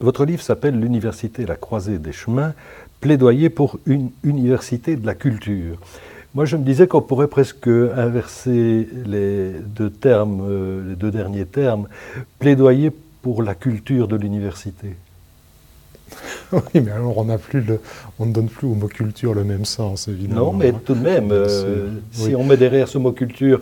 votre livre s'appelle L'université, la croisée des chemins, plaidoyer pour une université de la culture. Moi, je me disais qu'on pourrait presque inverser les deux termes, euh, les deux derniers termes, plaidoyer pour la culture de l'université. oui, mais alors on, plus le, on ne donne plus au mot culture le même sens, évidemment. Non, mais tout de même, euh, si on met derrière ce mot culture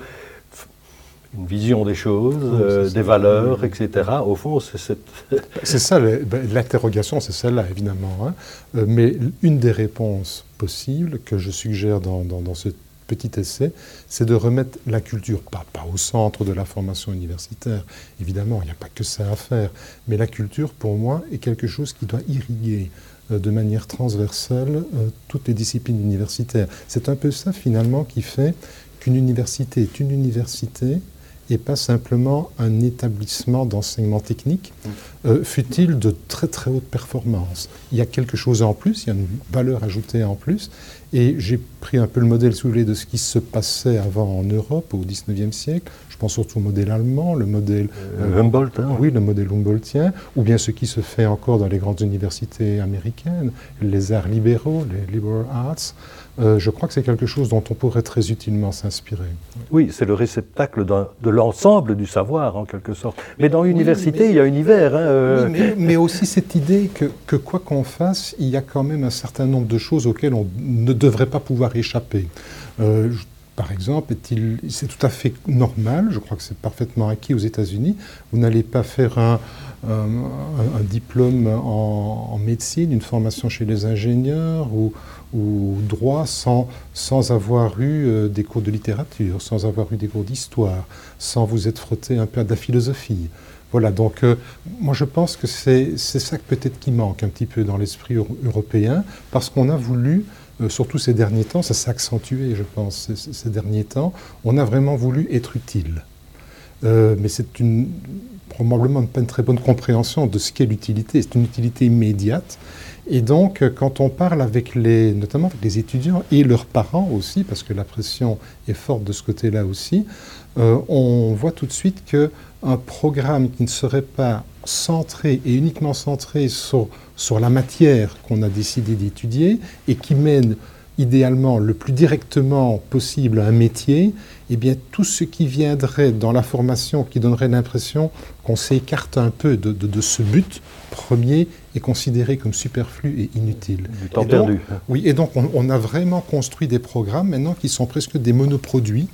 une vision des choses, euh, des valeurs, etc. Au fond, c'est cette... c'est ça, ben, l'interrogation, c'est celle-là, évidemment. Hein. Euh, mais une des réponses possibles que je suggère dans, dans, dans ce petit essai, c'est de remettre la culture, pas, pas au centre de la formation universitaire, évidemment, il n'y a pas que ça à faire, mais la culture, pour moi, est quelque chose qui doit irriguer euh, de manière transversale euh, toutes les disciplines universitaires. C'est un peu ça, finalement, qui fait qu'une université est une université et pas simplement un établissement d'enseignement technique, euh, fut-il de très très haute performance. Il y a quelque chose en plus, il y a une valeur ajoutée en plus, et j'ai pris un peu le modèle, si de ce qui se passait avant en Europe au XIXe siècle. Je pense surtout au modèle allemand, le modèle euh, Humboldt. Hein. Oui, le modèle Humboldtien, ou bien ce qui se fait encore dans les grandes universités américaines, les arts libéraux, les liberal arts. Euh, je crois que c'est quelque chose dont on pourrait très utilement s'inspirer. Oui, c'est le réceptacle de l'ensemble du savoir, en quelque sorte. Mais dans l'université, il y a univers. Hein, euh. oui, mais, aussi cette idée que, que quoi qu'on fasse, il y a quand même un certain nombre de choses auxquelles on ne devrait pas pouvoir échapper. Euh, par exemple, c'est tout à fait normal, je crois que c'est parfaitement acquis aux États-Unis, vous n'allez pas faire un, diplôme en, médecine, une formation chez les ingénieurs ou, droit sans, sans avoir eu euh, des cours de littérature, sans avoir eu des cours d'histoire, sans vous être frotté un peu à de la philosophie. Voilà, donc euh, moi je pense que c'est ça peut-être qui manque un petit peu dans l'esprit européen, parce qu'on a voulu, euh, surtout ces derniers temps, ça s'est accentué je pense ces, derniers temps, on a vraiment voulu être utile. mais c'est une probablement pas une très bonne compréhension de ce qu'est l'utilité. C'est une utilité immédiate. Et donc, quand on parle avec les, notamment avec les étudiants et leurs parents aussi, parce que la pression est forte de ce côté-là aussi, euh, on voit tout de suite qu'un programme qui ne serait pas centré et uniquement centré sur, sur la matière qu'on a décidé d'étudier et qui mène idéalement le plus directement possible à un métier, eh bien tout ce qui viendrait dans la formation qui donnerait l'impression qu'on s'écarte un peu de, ce but premier est considéré comme superflu et inutile. Du temps perdu. Oui, et donc on, a vraiment construit des programmes maintenant qui sont presque des monoproduits.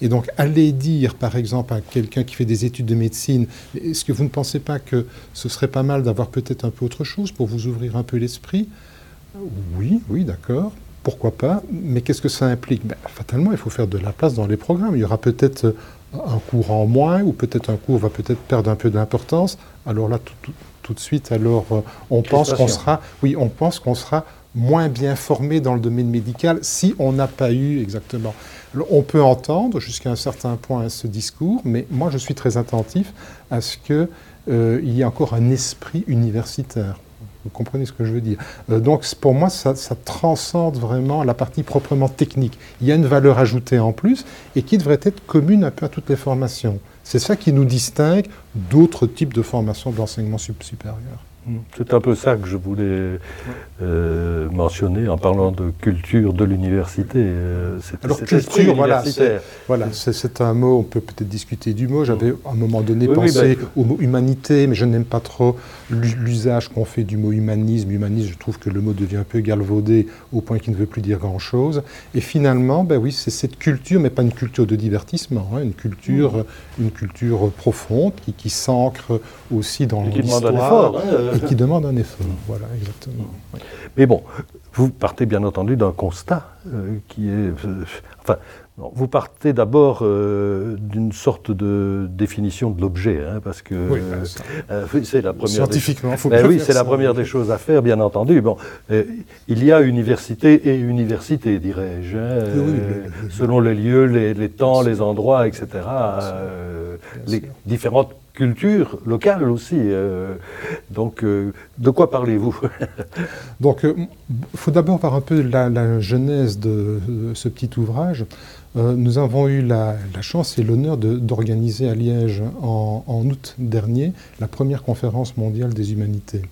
Et donc, aller dire, par exemple, à quelqu'un qui fait des études de médecine, est-ce que vous ne pensez pas que ce serait pas mal d'avoir peut-être un peu autre chose pour vous ouvrir un peu l'esprit? Oui, oui, d'accord. Pourquoi pas, mais qu'est-ce que ça implique? Ben, Fatalement, il faut faire de la place dans les programmes. Il y aura peut-être euh, un cours en moins, ou peut-être un cours va peut-être perdre un peu d'importance. Alors là, tout, de suite, alors euh, on pense qu'on sera, oui, on pense qu'on sera moins bien formé dans le domaine médical si on n'a pas eu exactement. on peut entendre jusqu'à un certain point ce discours, mais moi je suis très attentif à ce qu'il euh, y ait encore un esprit universitaire. Vous comprenez ce que je veux dire? Euh, Donc pour moi, ça, transcende vraiment la partie proprement technique. Il y a une valeur ajoutée en plus et qui devrait être commune un peu à toutes les formations. C'est ça qui nous distingue d'autres types de formations d'enseignement supérieur. C'est un peu ça que je voulais euh, mentionner en parlant de culture de l'université. Euh, Alors culture, voilà, c'est, voilà, c'est, un mot, on peut peut-être discuter du mot. J'avais à un moment donné pensé bah, au mot humanité, mais je n'aime pas trop l'usage qu'on fait du mot humanisme. Humanisme, je trouve que le mot devient un peu galvaudé au point qu'il ne veut plus dire grand-chose. Et finalement, ben oui, c'est cette culture, mais pas une culture de divertissement, hein, une culture, mmh. une culture profonde qui, qui s'ancre aussi dans l'histoire et qui demande un effort. Voilà, exactement. Mais bon, vous partez bien entendu d'un constat euh, qui est. Euh, enfin, vous partez d'abord euh, d'une sorte de définition de l'objet, hein, parce que oui, c'est la première. Scientifiquement, des... Ben oui, c'est la première des choses à faire, bien entendu. Bon, il y a université et université, dirais-je, hein, selon les lieux, les, les, temps, les endroits, etc. les différentes culture locale aussi. donc, de quoi parlez-vous? Donc, il faut d'abord voir un peu la, genèse de, ce petit ouvrage. nous avons eu la, chance et l'honneur d'organiser à Liège en, en, août dernier la première conférence mondiale des humanités.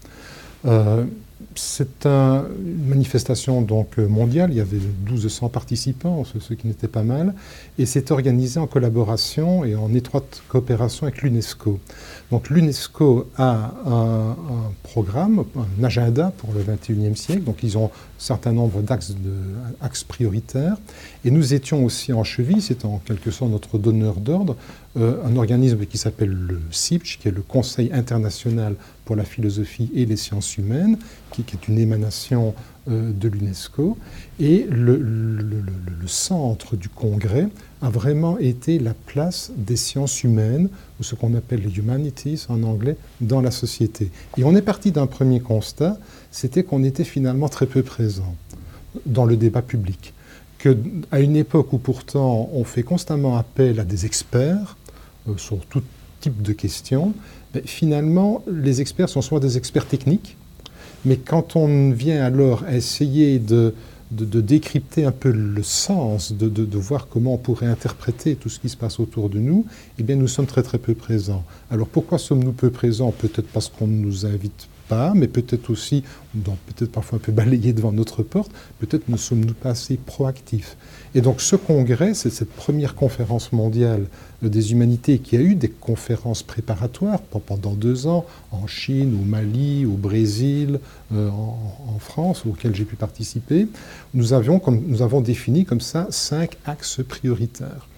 C'est une manifestation donc mondiale, il y avait 1200 participants, ce, qui n'était pas mal, et c'est organisé en collaboration et en étroite coopération avec l'UNESCO. Donc l'UNESCO a un, programme, un agenda pour le 21e siècle, donc ils ont un certain nombre d'axes prioritaires, et nous étions aussi en cheville, c'est en quelque sorte notre donneur d'ordre, euh, un organisme qui s'appelle le CIPCH, qui est le Conseil international pour la philosophie et les sciences humaines, qui, est une émanation euh, de l'UNESCO. Et le, centre du congrès a vraiment été la place des sciences humaines, ou ce qu'on appelle les humanities en anglais, dans la société. Et on est parti d'un premier constat, c'était qu'on était finalement très peu présent dans le débat public. Que, à une époque où pourtant on fait constamment appel à des experts, euh, sur tout type de questions, finalement, les experts sont soit des experts techniques, mais quand on vient alors essayer de, de, décrypter un peu le sens, de, de, voir comment on pourrait interpréter tout ce qui se passe autour de nous, eh bien nous sommes très très peu présents. Alors pourquoi sommes-nous peu présents? Peut-être parce qu'on ne nous invite pas, mais peut-être aussi, peut-être parfois un peu balayé devant notre porte, peut-être ne sommes-nous pas assez proactifs. Et donc ce congrès, c'est cette première conférence mondiale des humanités qui a eu des conférences préparatoires pendant deux ans en Chine, au Mali, au Brésil, euh, en, France, auxquelles j'ai pu participer. Nous, avions, nous avons défini comme ça cinq axes prioritaires.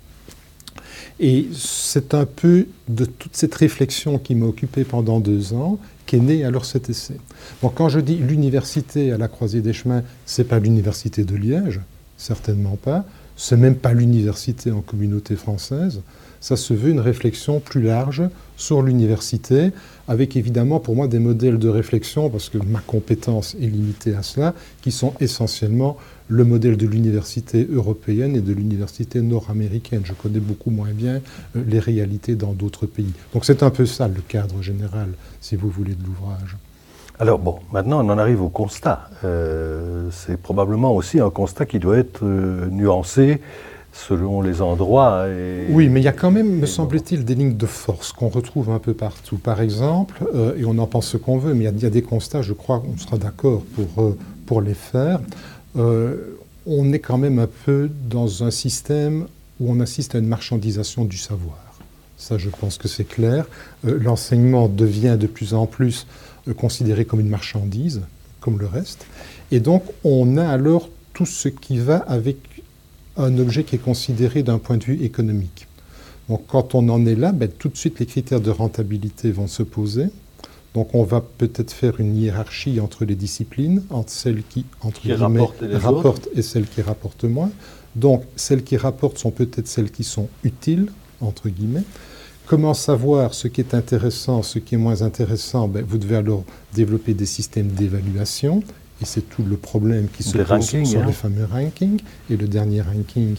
Et c'est un peu de toute cette réflexion qui m'a occupé pendant deux ans qu'est né alors cet essai. Donc quand je dis l'université à la croisée des chemins, c'est pas l'université de Liège, certainement pas. C'est même pas l'université en communauté française. Ça se veut une réflexion plus large sur l'université, avec évidemment pour moi des modèles de réflexion, parce que ma compétence est limitée à cela, qui sont essentiellement le modèle de l'université européenne et de l'université nord-américaine. Je connais beaucoup moins bien euh, les réalités dans d'autres pays. Donc c'est un peu ça le cadre général, si vous voulez, de l'ouvrage. Alors bon, maintenant on en arrive au constat. Euh, c'est probablement aussi un constat qui doit être euh, nuancé selon les endroits. oui, mais il y a quand même, me semble-t-il, des lignes de force qu'on retrouve un peu partout. Par exemple, euh, et on en pense ce qu'on veut, mais il y, a des constats, je crois qu'on sera d'accord pour, pour les faire. on est quand même un peu dans un système où on assiste à une marchandisation du savoir. Ça, je pense que c'est clair. L'enseignement devient de plus en plus considéré comme une marchandise, comme le reste. Et donc, on a alors tout ce qui va avec un objet qui est considéré d'un point de vue économique. Donc, quand on en est là, ben, tout de suite, les critères de rentabilité vont se poser. Donc, on va peut-être faire une hiérarchie entre les disciplines, entre celles qui, entre rapportent et celles qui rapportent moins. Donc, celles qui rapportent sont peut-être celles qui sont utiles, entre guillemets. Comment savoir ce qui est intéressant, ce qui est moins intéressant? Ben, Vous devez alors développer des systèmes d'évaluation. Et c'est tout le problème qui se pose sur hein. les fameux rankings. Et le dernier ranking,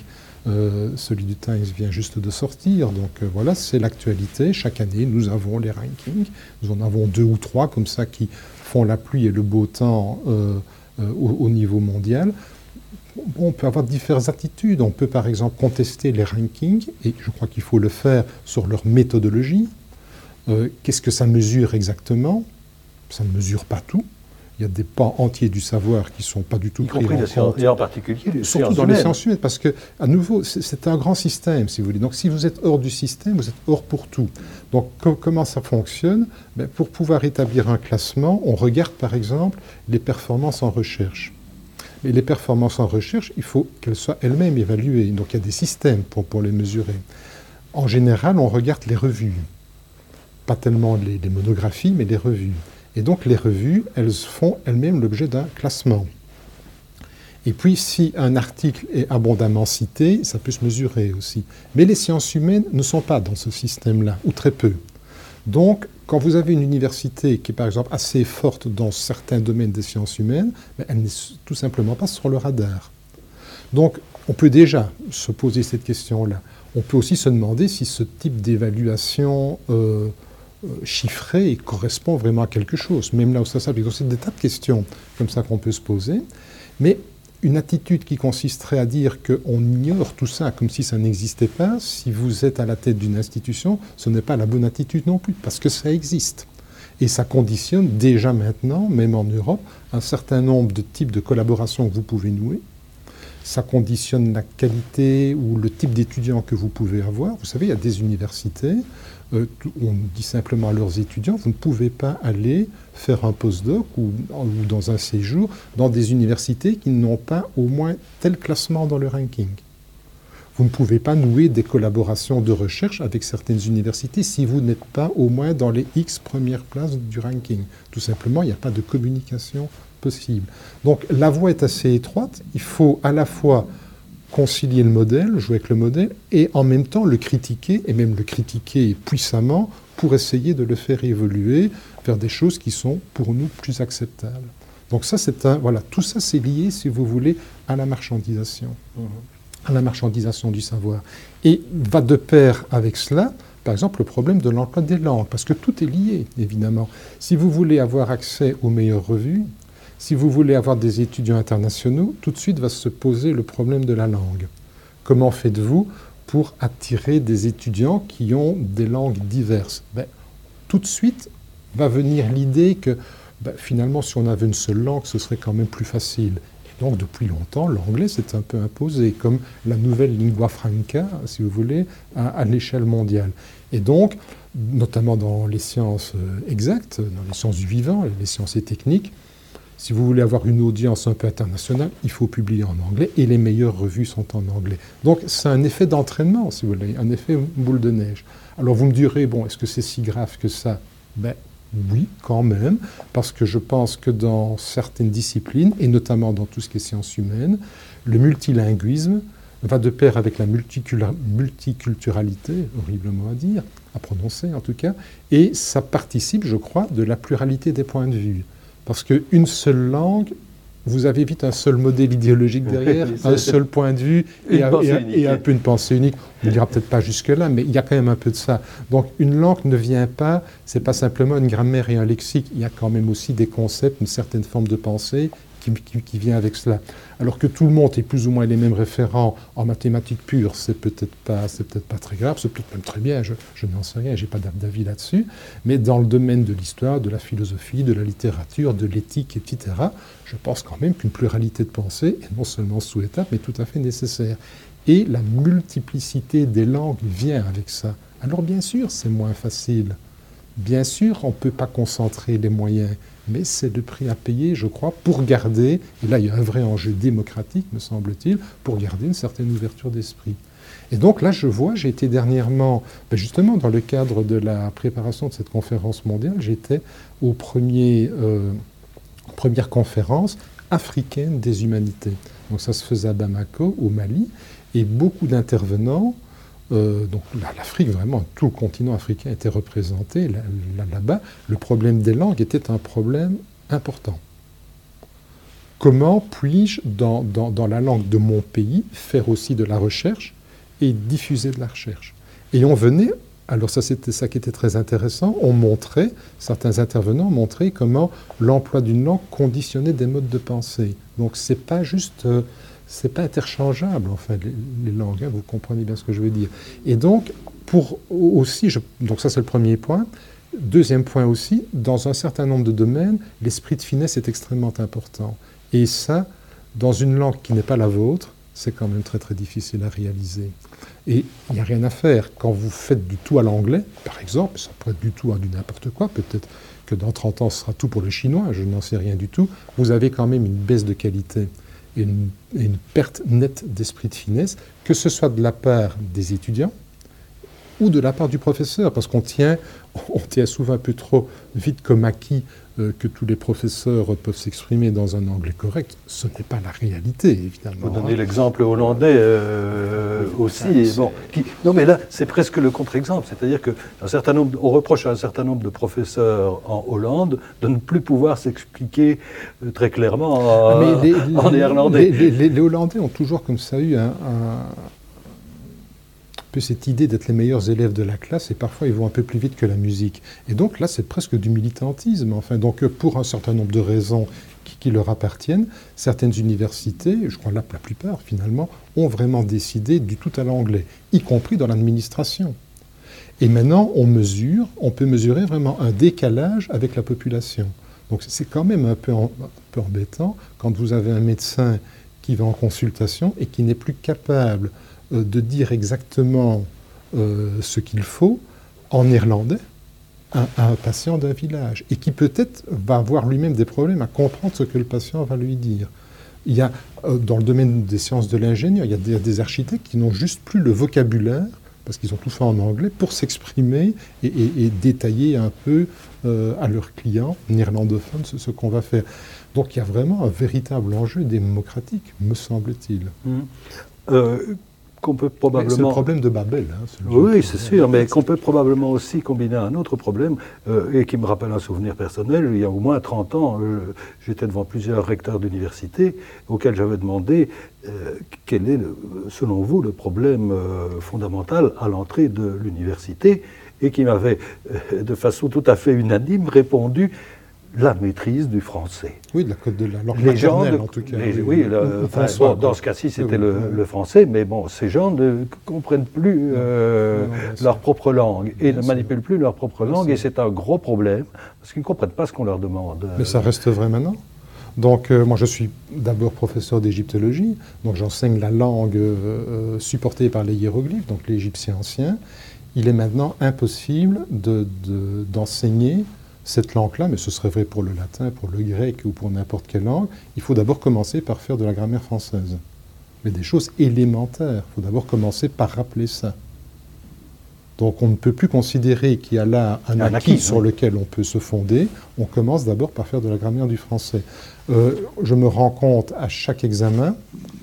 euh, celui du Times, vient juste de sortir. Donc euh, voilà, c'est l'actualité. Chaque année, nous avons les rankings. Nous en avons deux ou trois comme ça qui font la pluie et le beau temps euh, au, niveau mondial on peut avoir différentes attitudes. On peut par exemple contester les rankings, et je crois qu'il faut le faire sur leur méthodologie. Euh, qu'est-ce que ça mesure exactement? Ça ne mesure pas tout. Il y a des pans entiers du savoir qui ne sont pas du tout pris en compte. Et en particulier les Surtout dans les sciences humaines, parce que, à nouveau, c'est un grand système, si vous voulez. Donc si vous êtes hors du système, vous êtes hors pour tout. Donc comment ça fonctionne? Ben, Pour pouvoir établir un classement, on regarde par exemple les performances en recherche. Mais les performances en recherche, il faut qu'elles soient elles-mêmes évaluées. Donc il y a des systèmes pour, les mesurer. En général, on regarde les revues. Pas tellement les, monographies, mais les revues. Et donc les revues, elles font elles-mêmes l'objet d'un classement. Et puis, si un article est abondamment cité, ça peut se mesurer aussi. Mais les sciences humaines ne sont pas dans ce système-là, ou très peu. Donc, quand vous avez une université qui est par exemple assez forte dans certains domaines des sciences humaines, elle n'est tout simplement pas sur le radar. Donc on peut déjà se poser cette question-là. On peut aussi se demander si ce type d'évaluation euh, chiffré et correspond vraiment à quelque chose, même là où ça s'applique. C'est des tas de questions comme ça qu'on peut se poser. Mais une attitude qui consisterait à dire qu'on ignore tout ça comme si ça n'existait pas, si vous êtes à la tête d'une institution, ce n'est pas la bonne attitude non plus, parce que ça existe. Et ça conditionne déjà maintenant, même en Europe, un certain nombre de types de collaborations que vous pouvez nouer. Ça conditionne la qualité ou le type d'étudiants que vous pouvez avoir. Vous savez, il y a des universités on dit simplement à leurs étudiants, vous ne pouvez pas aller faire un postdoc ou, ou dans un séjour dans des universités qui n'ont pas au moins tel classement dans le ranking. Vous ne pouvez pas nouer des collaborations de recherche avec certaines universités si vous n'êtes pas au moins dans les X premières places du ranking. Tout simplement, il n'y a pas de communication possible. Donc la voie est assez étroite. Il faut à la fois concilier le modèle, jouer avec le modèle, et en même temps le critiquer, et même le critiquer puissamment, pour essayer de le faire évoluer vers des choses qui sont pour nous plus acceptables. Donc ça, c'est un, voilà, tout ça, c'est lié, si vous voulez, à la marchandisation, à la marchandisation du savoir. Et va de pair avec cela, par exemple, le problème de l'emploi des langues, parce que tout est lié, évidemment. Si vous voulez avoir accès aux meilleures revues, si vous voulez avoir des étudiants internationaux, tout de suite va se poser le problème de la langue. Comment faites-vous pour attirer des étudiants qui ont des langues diverses? Ben, Tout de suite va venir l'idée que ben, finalement, si on avait une seule langue, ce serait quand même plus facile. Et donc, depuis longtemps, l'anglais s'est un peu imposé comme la nouvelle lingua franca, si vous voulez, à, à l'échelle mondiale. Et donc, notamment dans les sciences euh, exactes, dans les sciences du vivant, les sciences et techniques, si vous voulez avoir une audience un peu internationale, il faut publier en anglais et les meilleures revues sont en anglais. Donc c'est un effet d'entraînement, si vous voulez, un effet boule de neige. Alors vous me direz, bon, est-ce que c'est si grave que ça? Ben oui, quand même, parce que je pense que dans certaines disciplines, et notamment dans tout ce qui est sciences humaines, le multilinguisme va de pair avec la multiculturalité, horriblement à dire, à prononcer en tout cas, et ça participe, je crois, de la pluralité des points de vue. Parce qu'une seule langue, vous avez vite un seul modèle idéologique derrière, un seul point de vue et, un, peu une pensée unique. On ne dira peut-être pas jusque-là, mais il y a quand même un peu de ça. Donc une langue ne vient pas, c'est pas simplement une grammaire et un lexique, il y a quand même aussi des concepts, une certaine forme de pensée qui, vient avec cela. Alors que tout le monde ait plus ou moins les mêmes référents en mathématiques pures, c'est peut-être pas, peut-être pas très grave, c'est peut-être même très bien, je, n'en sais rien, j'ai pas d'avis là-dessus. Mais dans le domaine de l'histoire, de la philosophie, de la littérature, de l'éthique, etc., je pense quand même qu'une pluralité de pensée est non seulement souhaitable, mais tout à fait nécessaire. Et la multiplicité des langues vient avec ça. Alors bien sûr, c'est moins facile. Bien sûr, on ne peut pas concentrer les moyens mais c'est le prix à payer, je crois, pour garder, et là il y a un vrai enjeu démocratique, me semble-t-il, pour garder une certaine ouverture d'esprit. Et donc là, je vois, j'ai été dernièrement, ben, justement dans le cadre de la préparation de cette conférence mondiale, j'étais aux euh, premières conférences africaines des humanités. Donc ça se faisait à Bamako, au Mali, et beaucoup d'intervenants euh, donc l'Afrique, vraiment, tout le continent africain était représenté là-bas. Le problème des langues était un problème important. Comment puis-je, dans, la langue de mon pays, faire aussi de la recherche et diffuser de la recherche? Et on venait, alors ça c'était ça qui était très intéressant, on montrait, certains intervenants montraient comment l'emploi d'une langue conditionnait des modes de pensée. Donc c'est pas juste... Euh, c'est pas interchangeable, en fait, les, langues, hein, vous comprenez bien ce que je veux dire. Et donc, pour aussi, donc ça c'est le premier point. Deuxième point aussi, dans un certain nombre de domaines, l'esprit de finesse est extrêmement important. Et ça, dans une langue qui n'est pas la vôtre, c'est quand même très très difficile à réaliser. Et il n'y a rien à faire. Quand vous faites du tout à l'anglais, par exemple, ça pourrait être du tout à du n'importe quoi, peut-être que dans 30 ans ce sera tout pour le chinois, je n'en sais rien du tout, vous avez quand même une baisse de qualité une, perte nette d'esprit de finesse, que ce soit de la part des étudiants ou de la part du professeur, parce qu'on tient, on tient souvent un peu trop vite comme acquis euh, que tous les professeurs peuvent s'exprimer dans un anglais correct, ce n'est pas la réalité, évidemment. Vous donnez l'exemple hollandais euh, aussi. bon, non, mais là, c'est presque le contre-exemple. C'est-à-dire qu'on reproche à un certain nombre de professeurs en Hollande de ne plus pouvoir s'expliquer euh, très clairement ah, en néerlandais. Les, Hollandais ont toujours comme ça eu un cette idée d'être les meilleurs élèves de la classe et parfois ils vont un peu plus vite que la musique. Et donc là, c'est presque du militantisme. Enfin, donc pour un certain nombre de raisons qui, leur appartiennent, certaines universités, je crois la, la plupart finalement, ont vraiment décidé du tout à l'anglais, y compris dans l'administration. Et maintenant, on mesure, on peut mesurer vraiment un décalage avec la population. Donc c'est quand même un peu, un peu embêtant quand vous avez un médecin qui va en consultation et qui n'est plus capable euh, de dire exactement euh, ce qu'il faut en néerlandais à, un patient d'un village et qui peut-être va avoir lui-même des problèmes à comprendre ce que le patient va lui dire. Il y a, euh, dans le domaine des sciences de l'ingénieur, il y a des, architectes qui n'ont juste plus le vocabulaire, parce qu'ils ont tout fait en anglais, pour s'exprimer et, détailler un peu à leurs clients néerlandophones ce, ce qu'on va faire. Donc il y a vraiment un véritable enjeu démocratique, me semble-t-il. Mmh. Qu'on peut probablement... C'est le problème de Babel. Hein, oui, c'est sûr, mais qu'on peut probablement aussi combiner à un autre problème, euh, et qui me rappelle un souvenir personnel. Il y a au moins 30 ans, euh, j'étais devant plusieurs recteurs d'université auxquels j'avais demandé euh, quel est, selon vous, le problème fondamental à l'entrée de l'université, et qui m'avait, de façon tout à fait unanime, répondu la maîtrise du français. Oui, de la, de la langue les gens en tout cas. oui, dans ce cas-ci, c'était le, français, mais bon, ces gens ne comprennent plus euh, leur propre langue et ne manipulent plus leur propre langue, et c'est un gros problème, parce qu'ils ne comprennent pas ce qu'on leur demande. Mais ça reste vrai maintenant donc, euh, moi, je suis d'abord professeur d'égyptologie, donc j'enseigne la langue euh, supportée par les hiéroglyphes, donc l'égyptien ancien. Il est maintenant impossible d'enseigner de, cette langue-là, mais ce serait vrai pour le latin, pour le grec ou pour n'importe quelle langue, il faut d'abord commencer par faire de la grammaire française. Mais des choses élémentaires. Il faut d'abord commencer par rappeler ça. Donc on ne peut plus considérer qu'il y a là un, acquis, sur lequel on peut se fonder. On commence d'abord par faire de la grammaire du français. Euh, je me rends compte à chaque examen,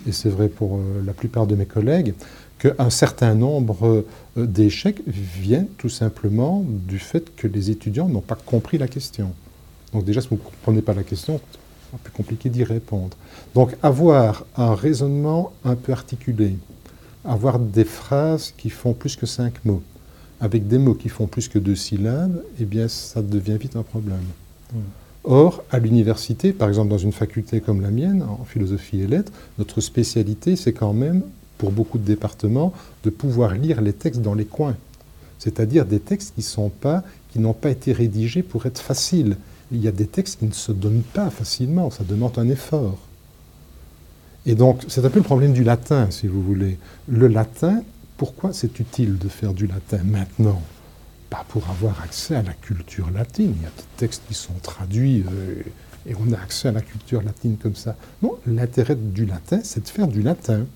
et c'est vrai pour euh, la plupart de mes collègues, qu'un certain nombre euh, d'échecs viennent tout simplement du fait que les étudiants n'ont pas compris la question. Donc déjà, si vous ne comprenez pas la question, c'est peu compliqué d'y répondre. Donc avoir un raisonnement un peu articulé, avoir des phrases qui font plus que cinq mots, avec des mots qui font plus que deux syllabes, eh bien ça devient vite un problème. Hmm. Or, à l'université, par exemple dans une faculté comme la mienne, en philosophie et lettres, notre spécialité, c'est quand même pour beaucoup de départements, de pouvoir lire les textes dans les coins. C'est-à-dire des textes qui n'ont pas été rédigés pour être faciles. Il y a des textes qui ne se donnent pas facilement, ça demande un effort. Et donc, c'est un peu le problème du latin, si vous voulez. Le latin, pourquoi c'est utile de faire du latin maintenant? Pas pour avoir accès à la culture latine. Il y a des textes qui sont traduits euh, et on a accès à la culture latine comme ça. Non, l'intérêt du latin, c'est de faire du latin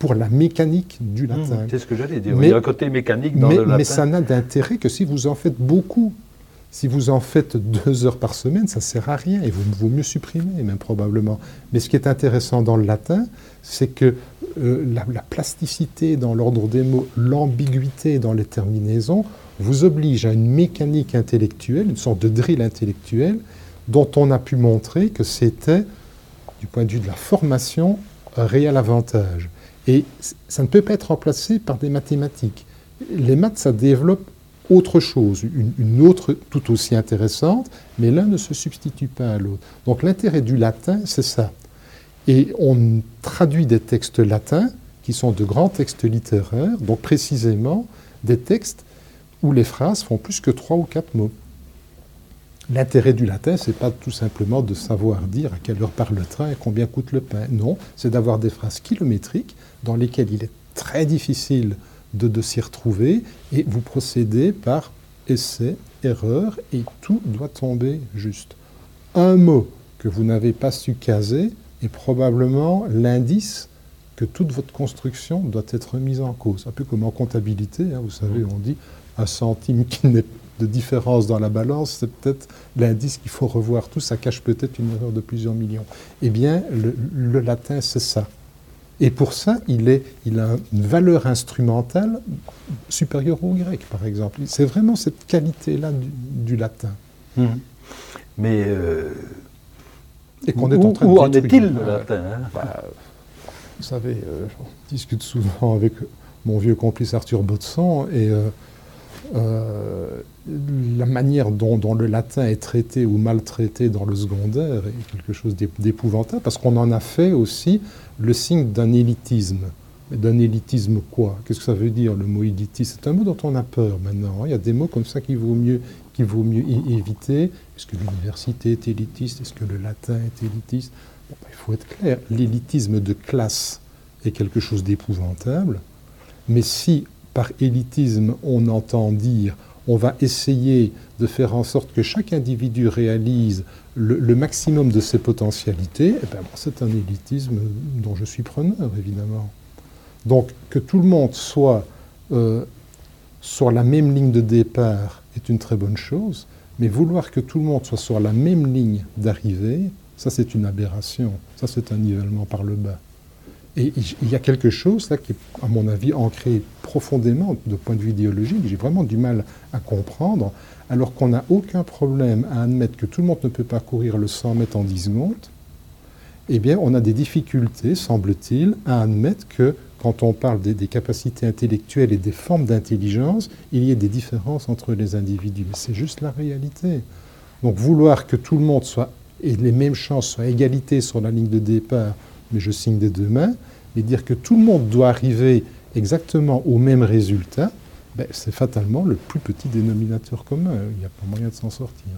pour la mécanique du mmh, latin. c'est ce que j'allais dire. Mais, Il y a un côté mécanique dans le latin. Mais ça n'a d'intérêt que si vous en faites beaucoup. Si vous en faites deux heures par semaine, ça ne sert à rien et vous vaut mieux supprimer, même probablement. Mais ce qui est intéressant dans le latin, c'est que euh, la, la, plasticité dans l'ordre des mots, l'ambiguïté dans les terminaisons, vous oblige à une mécanique intellectuelle, une sorte de drill intellectuel, dont on a pu montrer que c'était, du point de vue de la formation, un réel avantage. Et ça ne peut pas être remplacé par des mathématiques. Les maths, ça développe autre chose, une, autre tout aussi intéressante, mais l'un ne se substitue pas à l'autre. Donc l'intérêt du latin, c'est ça. Et on traduit des textes latins, qui sont de grands textes littéraires, donc précisément des textes où les phrases font plus que trois ou quatre mots. L'intérêt du latin, c'est pas tout simplement de savoir dire à quelle heure part le train et combien coûte le pain. Non, c'est d'avoir des phrases kilométriques dans lesquelles il est très difficile de, s'y retrouver et vous procédez par essai, erreur et tout doit tomber juste. Un mot que vous n'avez pas su caser est probablement l'indice que toute votre construction doit être mise en cause. Un peu comme en comptabilité, hein, vous savez, on dit un centime qui n'est de différence dans la balance, c'est peut-être l'indice qu'il faut revoir tout, ça cache peut-être une erreur de plusieurs millions. Eh bien, le, latin, c'est ça. Et pour ça, il, est, il a une valeur instrumentale supérieure au grec, par exemple. C'est vraiment cette qualité-là du, latin. Mmh. Mais. Euh, et qu'on est en train où en est-il le latin hein? Bah, Vous savez, euh, je discute souvent avec mon vieux complice Arthur Botson, et la manière dont, le latin est traité ou maltraité dans le secondaire est quelque chose d'épouvantable, parce qu'on en a fait aussi le signe d'un élitisme. D'un élitisme quoi? Qu'est-ce que ça veut dire le mot élitisme? C'est un mot dont on a peur maintenant. Hein. Il y a des mots comme ça qu'il vaut mieux, qu'il vaut mieux éviter. Est-ce que l'université est élitiste? Est-ce que le latin est élitiste? Ben, Il faut être clair, l'élitisme de classe est quelque chose d'épouvantable, mais si par élitisme on entend dire on va essayer de faire en sorte que chaque individu réalise le, maximum de ses potentialités, eh ben, c'est un élitisme dont je suis preneur, évidemment. Donc que tout le monde soit euh, sur la même ligne de départ est une très bonne chose, mais vouloir que tout le monde soit sur la même ligne d'arrivée, ça c'est une aberration, ça c'est un nivellement par le bas. Et il y a quelque chose là qui est, à mon avis, ancré profondément de point de vue idéologique, j'ai vraiment du mal à comprendre, alors qu'on n'a aucun problème à admettre que tout le monde ne peut pas courir le 100 mètres en 10 secondes, eh bien, on a des difficultés, semble-t-il, à admettre que quand on parle des, capacités intellectuelles et des formes d'intelligence, il y ait des différences entre les individus. C'est juste la réalité. Donc vouloir que tout le monde soit, et les mêmes chances soient égalité sur la ligne de départ, mais je signe des deux mains, et dire que tout le monde doit arriver exactement au même résultat, ben, c'est fatalement le plus petit dénominateur commun. Il n'y a pas moyen de s'en sortir.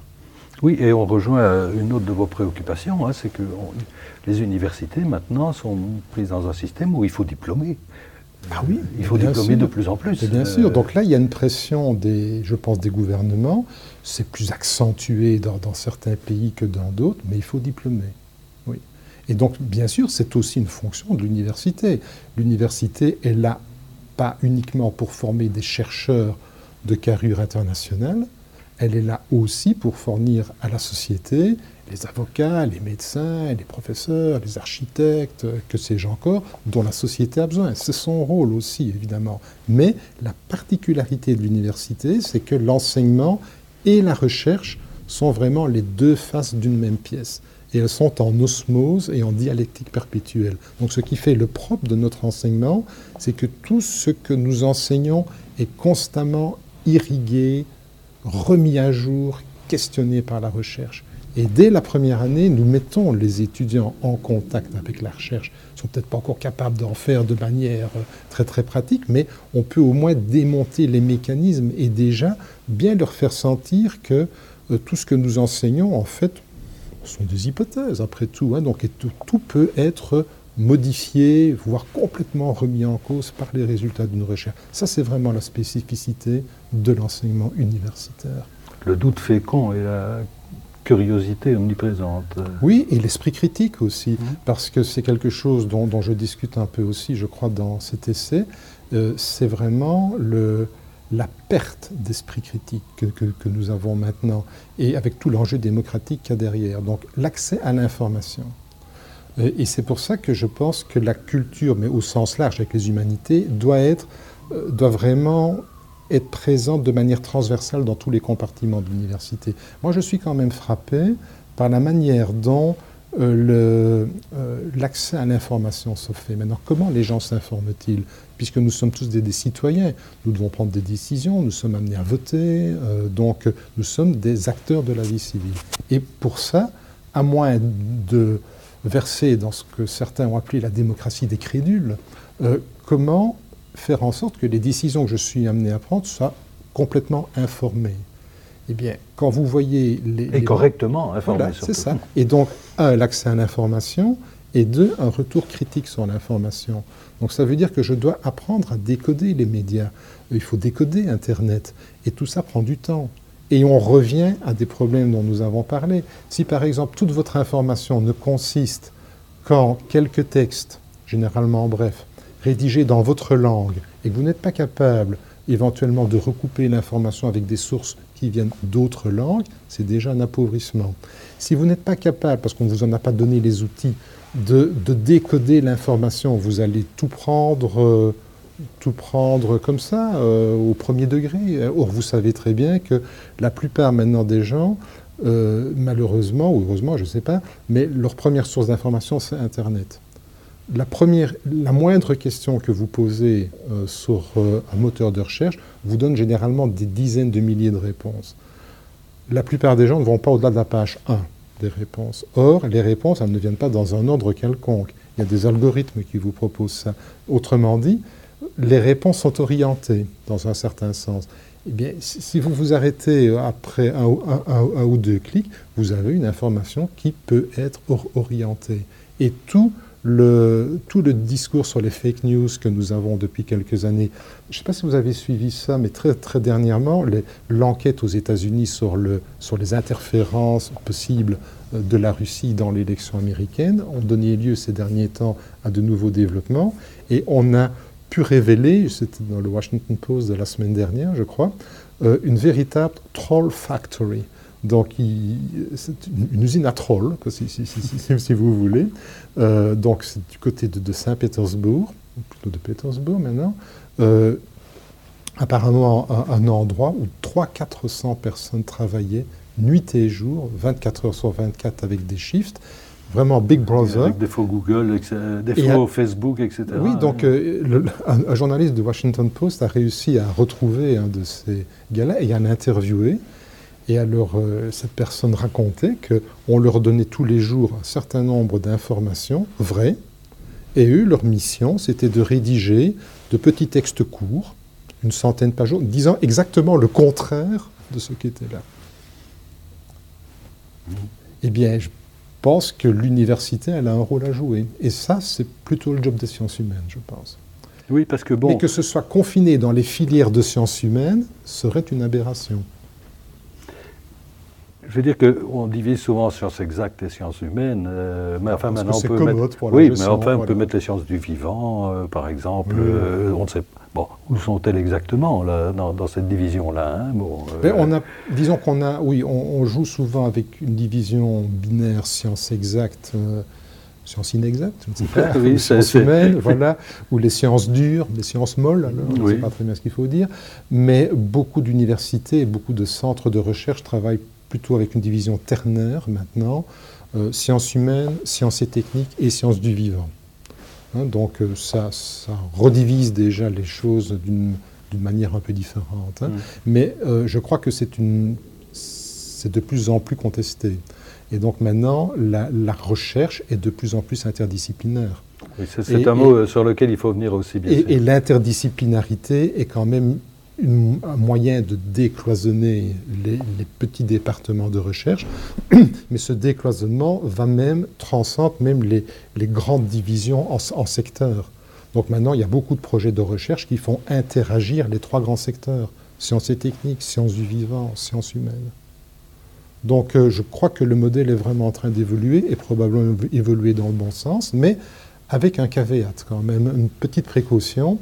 Oui, et on rejoint une autre de vos préoccupations, hein, c'est que les universités maintenant sont prises dans un système où il faut diplômer. Ah oui, il faut diplômer de plus en plus. bien sûr. Donc là, il y a une pression des, je pense, des gouvernements. C'est plus accentué dans, dans, certains pays que dans d'autres, mais il faut diplômer. Et donc, bien sûr, c'est aussi une fonction de l'université. L'université est là pas uniquement pour former des chercheurs de carrure internationale, elle est là aussi pour fournir à la société les avocats, les médecins, les professeurs, les architectes, que sais-je encore, dont la société a besoin. C'est son rôle aussi, évidemment. Mais la particularité de l'université, c'est que l'enseignement et la recherche sont vraiment les deux faces d'une même pièce. Et elles sont en osmose et en dialectique perpétuelle. Donc ce qui fait le propre de notre enseignement, c'est que tout ce que nous enseignons est constamment irrigué, remis à jour, questionné par la recherche. Et dès la première année, nous mettons les étudiants en contact avec la recherche. Ils sont peut-être pas encore capables d'en faire de manière euh, très très pratique, mais on peut au moins démonter les mécanismes et déjà bien leur faire sentir que euh, tout ce que nous enseignons, en fait, sont des hypothèses, après tout. Hein. donc tout, tout, peut être modifié, voire complètement remis en cause par les résultats d'une recherche. Ça, c'est vraiment la spécificité de l'enseignement universitaire. Le doute fécond et la curiosité omniprésente. Oui, et l'esprit critique aussi, mmh. parce que c'est quelque chose dont, je discute un peu aussi, je crois, dans cet essai. Euh, c'est vraiment le, la perte d'esprit critique que, nous avons maintenant, et avec tout l'enjeu démocratique qu'il y a derrière. Donc l'accès à l'information. Euh, et c'est pour ça que je pense que la culture, mais au sens large avec les humanités, euh, doit vraiment être présente de manière transversale dans tous les compartiments de l'université. Moi, je suis quand même frappé par la manière dont euh, l'accès à l'information se fait. Maintenant, comment les gens s'informent-ils? Puisque nous sommes tous des, citoyens, nous devons prendre des décisions, nous sommes amenés à voter, donc nous sommes des acteurs de la vie civile. Et pour ça, à moins de versé dans ce que certains ont appelé la démocratie des crédules, euh, comment faire en sorte que les décisions que je suis amené à prendre soient complètement informées? Eh bien, quand vous voyez les... Et correctement informées. c'est ça. Et donc, un, l'accès à l'information, et deux, un retour critique sur l'information. Donc ça veut dire que je dois apprendre à décoder les médias. Il faut décoder Internet. Et tout ça prend du temps. Et on revient à des problèmes dont nous avons parlé. Si par exemple toute votre information ne consiste qu'en quelques textes, généralement bref, rédigés dans votre langue, et que vous n'êtes pas capable éventuellement de recouper l'information avec des sources qui viennent d'autres langues, c'est déjà un appauvrissement. Si vous n'êtes pas capable, parce qu'on ne vous en a pas donné les outils, de, décoder l'information, vous allez tout prendre... Euh, tout prendre comme ça, euh, au premier degré. Or, vous savez très bien que la plupart maintenant des gens, euh, malheureusement ou heureusement, je ne sais pas, mais leur première source d'information, c'est Internet. la, première, la moindre question que vous posez sur un moteur de recherche vous donne généralement des dizaines de milliers de réponses. La plupart des gens ne vont pas au-delà de la page 1 réponses. Or, les réponses, elles ne viennent pas dans un ordre quelconque. Il y a des algorithmes qui vous proposent ça. Autrement dit, les réponses sont orientées dans un certain sens. Eh bien, si vous vous arrêtez après un, ou deux clics, vous avez une information qui peut être orientée. Et tout tout le discours sur les fake news que nous avons depuis quelques années, je ne sais pas si vous avez suivi ça, mais très, très dernièrement, l'enquête aux États-Unis sur les interférences possibles euh, de la Russie dans l'élection américaine ont donné lieu ces derniers temps à de nouveaux développements. Et on a pu révéler, c'était dans le Washington Post de la semaine dernière, je crois, euh, une véritable troll factory. Donc, c'est une, usine à trolls, si, si, vous voulez. Euh, donc, c'est du côté de, Saint-Pétersbourg, plutôt de Pétersbourg maintenant. Euh, apparemment, un, endroit où 300-400 personnes travaillaient nuit et jour, 24 heures sur 24 avec des shifts vraiment Big Brother. Avec des faux Google, des faux Facebook, etc. Oui, donc euh, un, journaliste de Washington Post a réussi à retrouver un de ces gars-là et à l'interviewer. Et alors, euh, cette personne racontait qu'on leur donnait tous les jours un certain nombre d'informations vraies, et eux, leur mission, c'était de rédiger de petits textes courts, une centaine de pages, disant exactement le contraire de ce qui était là. Eh bien, je pense que l'université, elle a un rôle à jouer. Et ça, c'est plutôt le job des sciences humaines, je pense. Oui, parce que bon. Mais que ce soit confiné dans les filières de sciences humaines serait une aberration. Je veux dire qu'on divise souvent sciences exactes et sciences humaines, euh, mais enfin maintenant on peut mettre, oui, mais enfin on peut mettre les sciences du vivant, euh, par exemple. Euh, on ne sait bon où sont-elles exactement là, dans, cette division-là. Hein, bon, on a, disons qu'on a, oui, on, joue souvent avec une division binaire sciences exactes. Sciences inexactes, je ne sais pas, oui, sciences humaines, voilà, ou les sciences dures, les sciences molles, alors, je ne sais pas très bien ce qu'il faut dire, mais beaucoup d'universités et beaucoup de centres de recherche travaillent plutôt avec une division ternaire maintenant, euh, sciences humaines, sciences et techniques et sciences du vivant. Hein, donc euh, ça, ça, redivise déjà les choses d'une manière un peu différente. Hein. Mm. Mais euh, je crois que c'est de plus en plus contesté. Et donc maintenant, la, recherche est de plus en plus interdisciplinaire. c'est un mot sur lequel il faut venir aussi, bien et, Et l'interdisciplinarité est quand même un moyen de décloisonner les, petits départements de recherche, mais ce décloisonnement va même, transcende même les, grandes divisions en, secteurs. Donc maintenant, il y a beaucoup de projets de recherche qui font interagir les trois grands secteurs, sciences et techniques, sciences du vivant, sciences humaines. Donc euh, je crois que le modèle est vraiment en train d'évoluer et probablement évoluer dans le bon sens, mais avec un caveat quand même, une petite précaution.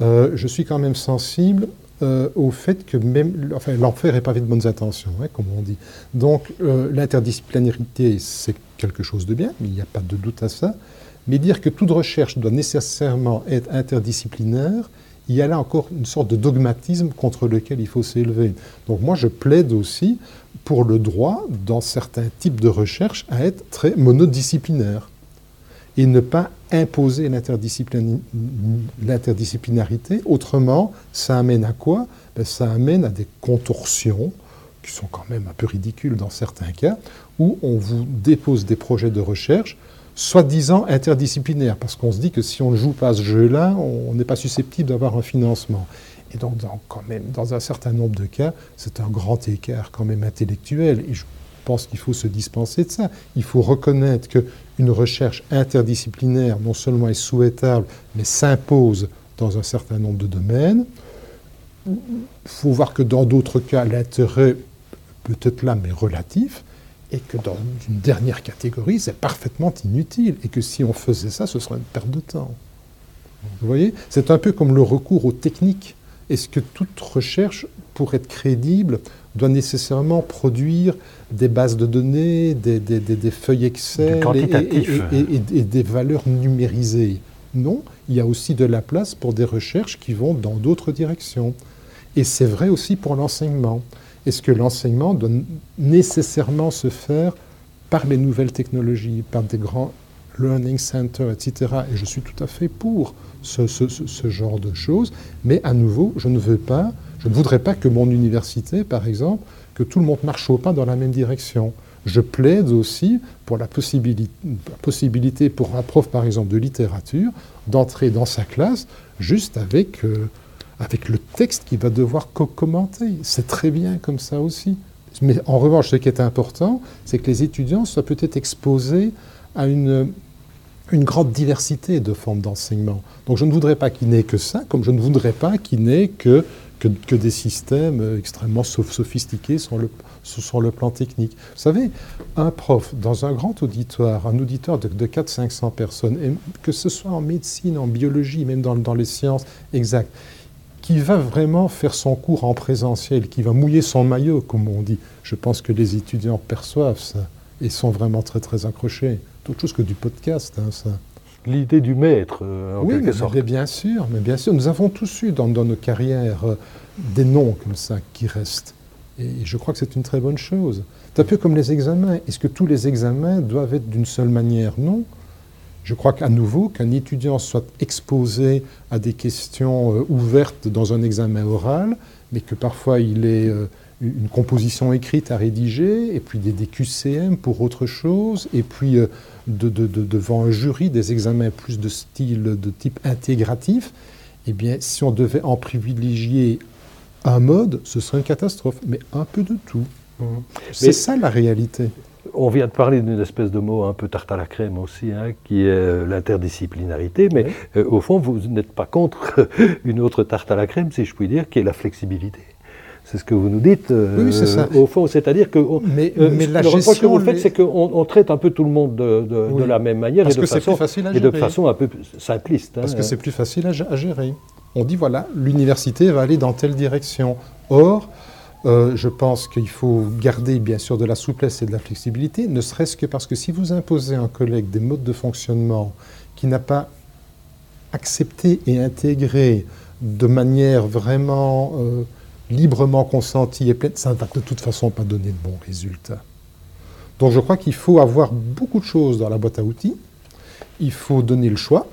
Euh, je suis quand même sensible euh, au fait que même, enfin, l'enfer est pavé de bonnes intentions, hein, comme on dit. Donc, euh, l'interdisciplinarité, c'est quelque chose de bien, il n'y a pas de doute à ça. Mais dire que toute recherche doit nécessairement être interdisciplinaire, il y a là encore une sorte de dogmatisme contre lequel il faut s'élever. Donc moi, je plaide aussi pour le droit, dans certains types de recherche, à être très monodisciplinaire et ne pas imposer l'interdisciplinarité. Autrement, ça amène à quoi? Ben, Ça amène à des contorsions qui sont quand même un peu ridicules dans certains cas, où on vous dépose des projets de recherche soi-disant interdisciplinaires, parce qu'on se dit que si on ne joue pas ce jeu-là, on n'est pas susceptible d'avoir un financement. Et donc, dans, quand même, dans un certain nombre de cas, c'est un grand écart quand même intellectuel. Pense qu'il faut se dispenser de ça. Il faut reconnaître qu'une recherche interdisciplinaire non seulement est souhaitable, mais s'impose dans un certain nombre de domaines. Il faut voir que dans d'autres cas, l'intérêt peut être là, mais relatif, et que dans une dernière catégorie, c'est parfaitement inutile, et que si on faisait ça, ce serait une perte de temps. Vous voyez? C'est un peu comme le recours aux techniques. Est-ce que toute recherche, pour être crédible, doit nécessairement produire des bases de données, des, feuilles Excel et, des valeurs numérisées. Non, il y a aussi de la place pour des recherches qui vont dans d'autres directions. Et c'est vrai aussi pour l'enseignement. Est-ce que l'enseignement doit nécessairement se faire par les nouvelles technologies, par des grands learning center, etc. Et je suis tout à fait pour ce, genre de choses. Mais à nouveau, je ne veux pas, je ne voudrais pas que mon université, par exemple, que tout le monde marche au pas dans la même direction. Je plaide aussi pour la possibilité, possibilité pour un prof, par exemple, de littérature, d'entrer dans sa classe juste avec, euh, avec le texte qu'il va devoir commenter. C'est très bien comme ça aussi. Mais en revanche, ce qui est important, c'est que les étudiants soient peut-être exposés à une, une grande diversité de formes d'enseignement. Donc je ne voudrais pas qu'il n'ait que ça, comme je ne voudrais pas qu'il n'ait que, que, des systèmes extrêmement sophistiqués sur le, le plan technique. Vous savez, un prof dans un grand auditoire, un auditoire de, de 400-500 personnes, et que ce soit en médecine, en biologie, même dans, les sciences exactes, qui va vraiment faire son cours en présentiel, qui va mouiller son maillot, comme on dit. Je pense que les étudiants perçoivent ça et sont vraiment très très accrochés. Autre chose que du podcast, hein, ça. L'idée du maître, euh, en quelque sorte. Mais bien sûr, mais bien sûr, nous avons tous eu dans, nos carrières euh, des noms comme ça qui restent. Et je crois que c'est une très bonne chose. C'est un peu comme les examens. Est-ce que tous les examens doivent être d'une seule manière? Non. Je crois qu'à nouveau, qu'un étudiant soit exposé à des questions euh, ouvertes dans un examen oral, mais que parfois il ait euh, une composition écrite à rédiger, et puis des, des QCM pour autre chose, et puis euh, de, devant un jury des examens plus de style, de type intégratif, eh bien, si on devait en privilégier un mode, ce serait une catastrophe, mais un peu de tout. Mmh. C'est ça la réalité. On vient de parler d'une espèce de mot un peu tarte à la crème aussi, hein, qui est euh, l'interdisciplinarité, mais euh, au fond, vous n'êtes pas contre une autre tarte à la crème, si je puis dire, qui est la flexibilité. C'est ce que vous nous dites. Euh, oui, c'est ça. Au fond, c'est-à-dire que mais, mais la le reproche que vous faites, c'est qu'on traite un peu tout le monde de, la même manière et de, façon, et de façon un peu simpliste. Parce que hein. c'est plus facile à, gérer. On dit voilà, l'université va aller dans telle direction. Or, euh, je pense qu'il faut garder bien sûr de la souplesse et de la flexibilité, ne serait-ce que parce que si vous imposez à un collègue des modes de fonctionnement qui n'a pas accepté et intégré de manière vraiment euh, librement consentie et pleine, ça ne va de toute façon pas donner de bons résultats. Donc je crois qu'il faut avoir beaucoup de choses dans la boîte à outils, il faut donner le choix,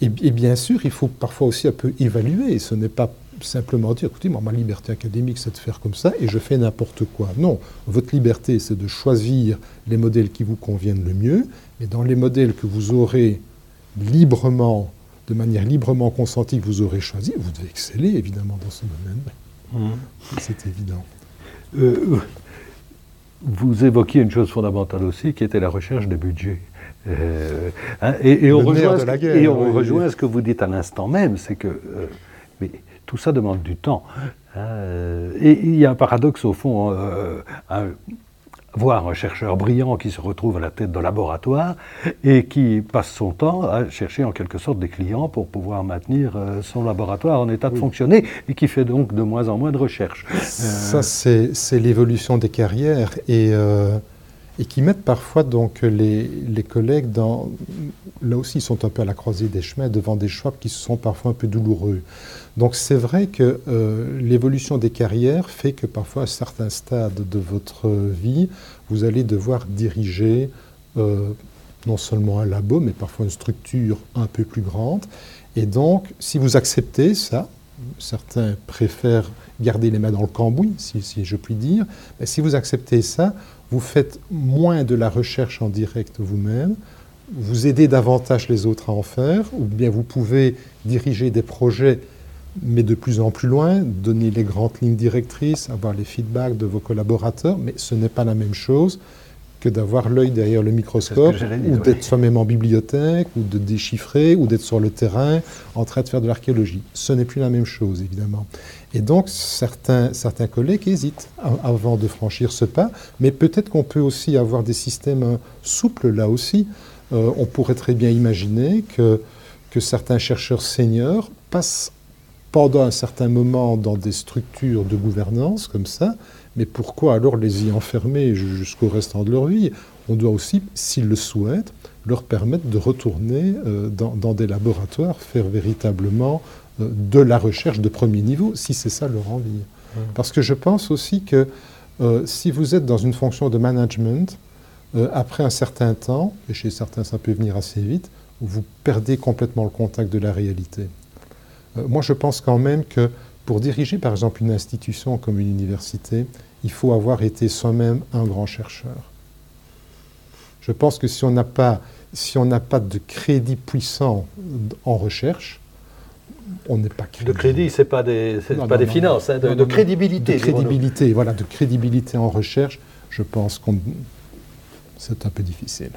et, et bien sûr il faut parfois aussi un peu évaluer, ce n'est pas simplement dire, écoutez, moi, ma liberté académique, c'est de faire comme ça et je fais n'importe quoi. Non, votre liberté, c'est de choisir les modèles qui vous conviennent le mieux, mais dans les modèles que vous aurez librement, de manière librement consentie, que vous aurez choisi, vous devez exceller, évidemment, dans ce domaine. Mmh. C'est évident. Euh, vous évoquiez une chose fondamentale aussi, qui était la recherche des budgets. Euh, hein, et, on rejoint, et on rejoint ce que vous dites à l'instant même, c'est que euh, mais tout ça demande du temps. Hein, et il y a un paradoxe au fond, voir un chercheur brillant qui se retrouve à la tête d'un laboratoire et qui passe son temps à chercher en quelque sorte des clients pour pouvoir maintenir euh, son laboratoire en état de fonctionner et qui fait donc de moins en moins de recherches. Ça, c'est l'évolution des carrières et, et qui mettent parfois donc les, les, collègues dans... Là aussi, ils sont un peu à la croisée des chemins devant des choix qui sont parfois un peu douloureux. Donc c'est vrai que euh, l'évolution des carrières fait que parfois à certains stades de votre vie, vous allez devoir diriger euh, non seulement un labo, mais parfois une structure un peu plus grande. Et donc, si vous acceptez ça, certains préfèrent garder les mains dans le cambouis, si, si je puis dire, mais si vous acceptez ça, vous faites moins de la recherche en direct vous-même, vous aidez davantage les autres à en faire, ou bien vous pouvez diriger des projets mais de plus en plus loin, donner les grandes lignes directrices, avoir les feedbacks de vos collaborateurs, mais ce n'est pas la même chose que d'avoir l'œil derrière le microscope, ou d'être soi-même en bibliothèque, ou de déchiffrer, ou d'être sur le terrain en train de faire de l'archéologie. Ce n'est plus la même chose, évidemment. Et donc, certains, certains collègues hésitent avant de franchir ce pas, mais peut-être qu'on peut aussi avoir des systèmes souples là aussi. Euh, on pourrait très bien imaginer que, que certains chercheurs seniors passent pendant un certain moment dans des structures de gouvernance comme ça, mais pourquoi alors les y enfermer jusqu'au restant de leur vie? On doit aussi, s'ils le souhaitent, leur permettre de retourner euh, dans, des laboratoires, faire véritablement euh, de la recherche de premier niveau, si c'est ça leur envie. Parce que je pense aussi que euh, si vous êtes dans une fonction de management, après un certain temps, et chez certains ça peut venir assez vite, vous perdez complètement le contact de la réalité. Moi je pense quand même que pour diriger par exemple une institution comme une université, il faut avoir été soi-même un grand chercheur. Je pense que si on n'a pas, si on pas de crédit puissant en recherche, on n'est pas crédible. De crédit, ce n'est pas des, pas des finances, hein, de, crédibilité. De crédibilité, voilà, de crédibilité en recherche, je pense que c'est un peu difficile.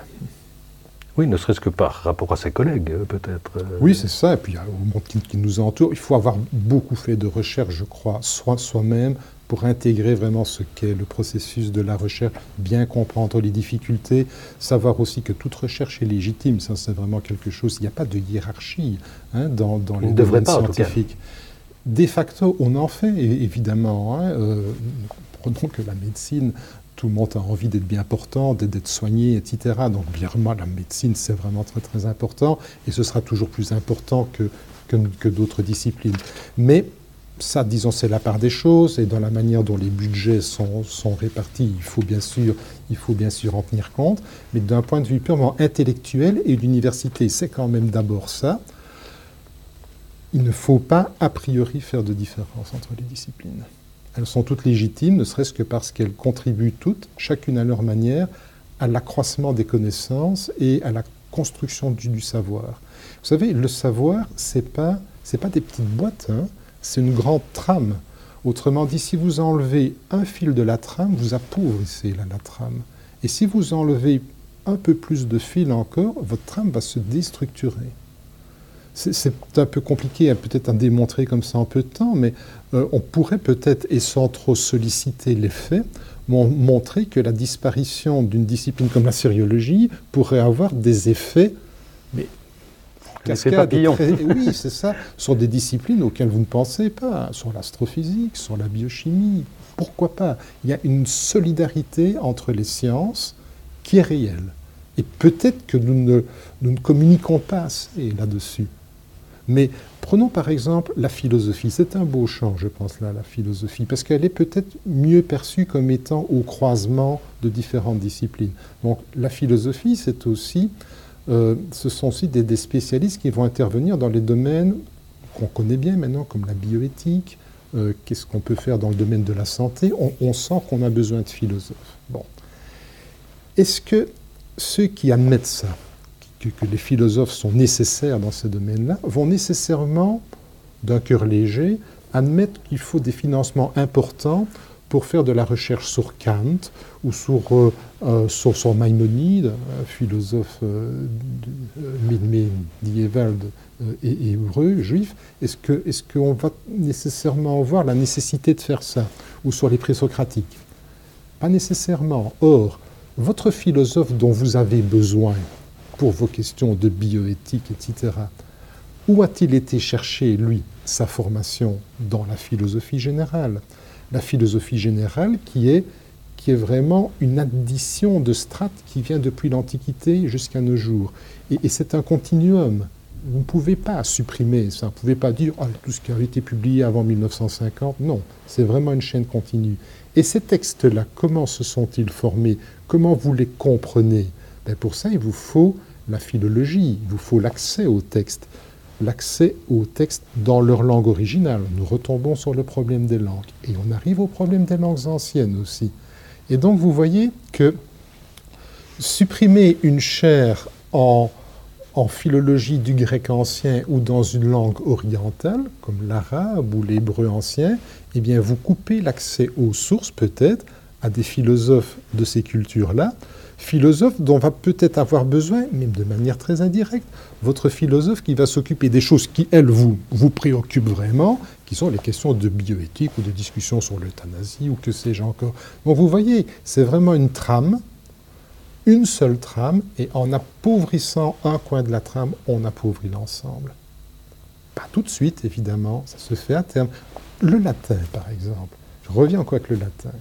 Oui, ne serait-ce que par rapport à ses collègues, euh, peut-être. Euh. Oui, c'est ça. Et puis, au monde qui, nous entoure, il faut avoir beaucoup fait de recherche, je crois, soit soi-même, pour intégrer vraiment ce qu'est le processus de la recherche, bien comprendre les difficultés, savoir aussi que toute recherche est légitime. Ça, c'est vraiment quelque chose. Il n'y a pas de hiérarchie hein, dans, dans les domaines pas, scientifiques. De facto, on en fait, évidemment. Hein, euh, prenons que la médecine, tout le monde a envie d'être bien portant, d'être soigné, etc. Donc, bien la médecine, c'est vraiment très, très important, et ce sera toujours plus important que, que, que d'autres disciplines. Mais ça, disons, c'est la part des choses, et dans la manière dont les budgets sont, sont répartis, il faut, bien sûr, il faut bien sûr en tenir compte, mais d'un point de vue purement intellectuel, et l'université, c'est quand même d'abord ça, il ne faut pas a priori faire de différence entre les disciplines. Elles sont toutes légitimes, ne serait-ce que parce qu'elles contribuent toutes, chacune à leur manière, à l'accroissement des connaissances et à la construction du, savoir. Vous savez, le savoir, ce n'est pas, pas des petites boîtes, hein c'est une grande trame. Autrement dit, si vous enlevez un fil de la trame, vous appauvrissez la, la trame. Et si vous enlevez un peu plus de fil encore, votre trame va se déstructurer. C'est un peu compliqué hein, peut-être à démontrer comme ça en peu de temps, mais euh, on pourrait peut-être, et sans trop solliciter les faits, montrer que la disparition d'une discipline comme la sériologie pourrait avoir des effets mais cascade. oui, c'est ça. Sur des disciplines auxquelles vous ne pensez pas, sur l'astrophysique, sur la biochimie. Pourquoi pas Il y a une solidarité entre les sciences qui est réelle. Et peut-être que nous ne, nous ne communiquons pas assez là-dessus. Mais prenons par exemple la philosophie. C'est un beau champ, je pense, là, la philosophie, parce qu'elle est peut-être mieux perçue comme étant au croisement de différentes disciplines. Donc la philosophie, c'est aussi euh, ce sont aussi des, spécialistes qui vont intervenir dans les domaines qu'on connaît bien maintenant, comme la bioéthique, euh, qu'est-ce qu'on peut faire dans le domaine de la santé. On, sent qu'on a besoin de philosophes. Bon. Est-ce que ceux qui admettent ça, que, que les philosophes sont nécessaires dans ces domaines-là, vont nécessairement, d'un cœur léger, admettre qu'il faut des financements importants pour faire de la recherche sur Kant ou sur, euh, euh, sur, philosophe euh, médiéval et, et, hébreu, juif, est-ce qu'on est qu'on va nécessairement voir la nécessité de faire ça Ou sur les présocratiques? Pas nécessairement. Or, votre philosophe dont vous avez besoin pour vos questions de bioéthique, etc., où a-t-il été chercher, lui, sa formation dans la philosophie générale? La philosophie générale qui est, qui est vraiment une addition de strates qui vient depuis l'Antiquité jusqu'à nos jours. Et, c'est un continuum. Vous ne pouvez pas supprimer ça. Vous ne pouvez pas dire ah, tout ce qui a été publié avant 1950. Non, c'est vraiment une chaîne continue. Et ces textes-là, comment se sont-ils formés? Comment vous les comprenez? Ben Pour ça, il vous faut la philologie, il vous faut l'accès aux textes l'accès aux textes dans leur langue originale. Nous retombons sur le problème des langues. Et on arrive au problème des langues anciennes aussi. Et donc vous voyez que supprimer une chaire en, en philologie du grec ancien ou dans une langue orientale, comme l'arabe ou l'hébreu ancien, eh bien vous coupez l'accès aux sources peut-être à des philosophes de ces cultures-là, philosophe dont va peut-être avoir besoin, même de manière très indirecte, votre philosophe qui va s'occuper des choses qui, elles, vous, vous préoccupent vraiment, qui sont les questions de bioéthique ou de discussion sur l'euthanasie ou que sais-je encore. Donc vous voyez, c'est vraiment une trame, une seule trame, et en appauvrissant un coin de la trame, on appauvrit l'ensemble. Pas tout de suite, évidemment, ça se fait à terme. Le latin, par exemple. Je reviens encore avec le latin.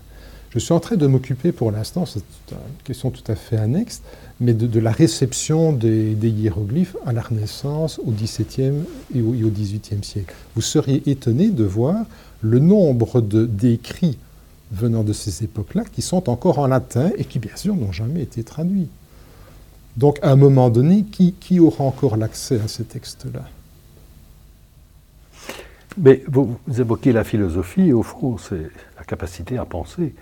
Je suis en train de m'occuper pour l'instant, c'est une question tout à fait annexe, mais de, la réception des, hiéroglyphes à la Renaissance, au XVIIe et au, XVIIIe siècle. Vous seriez étonné de voir le nombre d'écrits venant de ces époques-là qui sont encore en latin et qui, bien sûr, n'ont jamais été traduits. Donc, à un moment donné, qui, aura encore l'accès à ces textes-là? Mais vous, évoquez la philosophie, au fond, c'est la capacité à penser.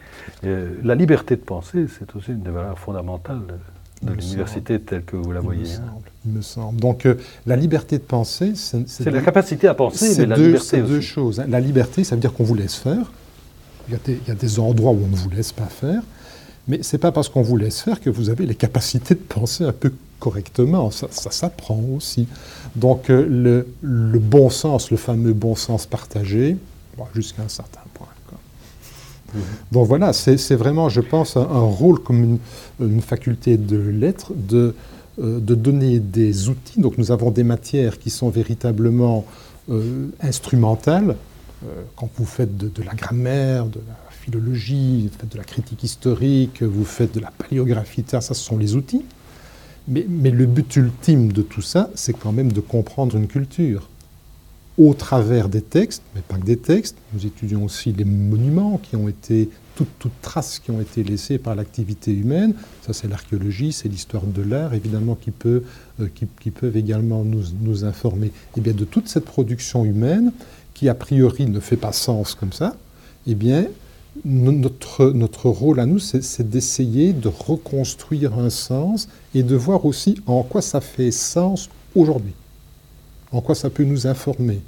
la liberté de penser, c'est aussi une des valeurs fondamentales de l'université telle que vous la voyez. Il me, hein. semble, il me semble. Donc, euh, la liberté de penser, c'est la capacité à penser, mais la deux, liberté deux choses. Hein. La liberté, ça veut dire qu'on vous laisse faire. Il y, a des, il y, a des, endroits où on ne vous laisse pas faire. Mais ce n'est pas parce qu'on vous laisse faire que vous avez les capacités de penser un peu correctement. Ça, ça s'apprend aussi. Donc euh, le, le, bon sens, le fameux bon sens partagé, jusqu'à un certain. Donc voilà, c'est vraiment, je pense, un, rôle comme une, faculté de lettres de, euh, de donner des outils. Donc nous avons des matières qui sont véritablement euh, instrumentales. Euh, quand vous faites de, de, la grammaire, de la philologie, vous faites de la critique historique, vous faites de la paléographie, ça, ce sont les outils. Mais, mais le but ultime de tout ça, c'est quand même de comprendre une culture au travers des textes, mais pas que des textes. Nous étudions aussi les monuments qui ont été, toutes, traces qui ont été laissées par l'activité humaine. Ça, c'est l'archéologie, c'est l'histoire de l'art, évidemment, qui, peut, euh, qui, peuvent également nous, nous informer et eh bien, de toute cette production humaine qui, a priori, ne fait pas sens comme ça. Eh bien, notre, notre rôle à nous, c'est d'essayer de reconstruire un sens et de voir aussi en quoi ça fait sens aujourd'hui, en quoi ça peut nous informer.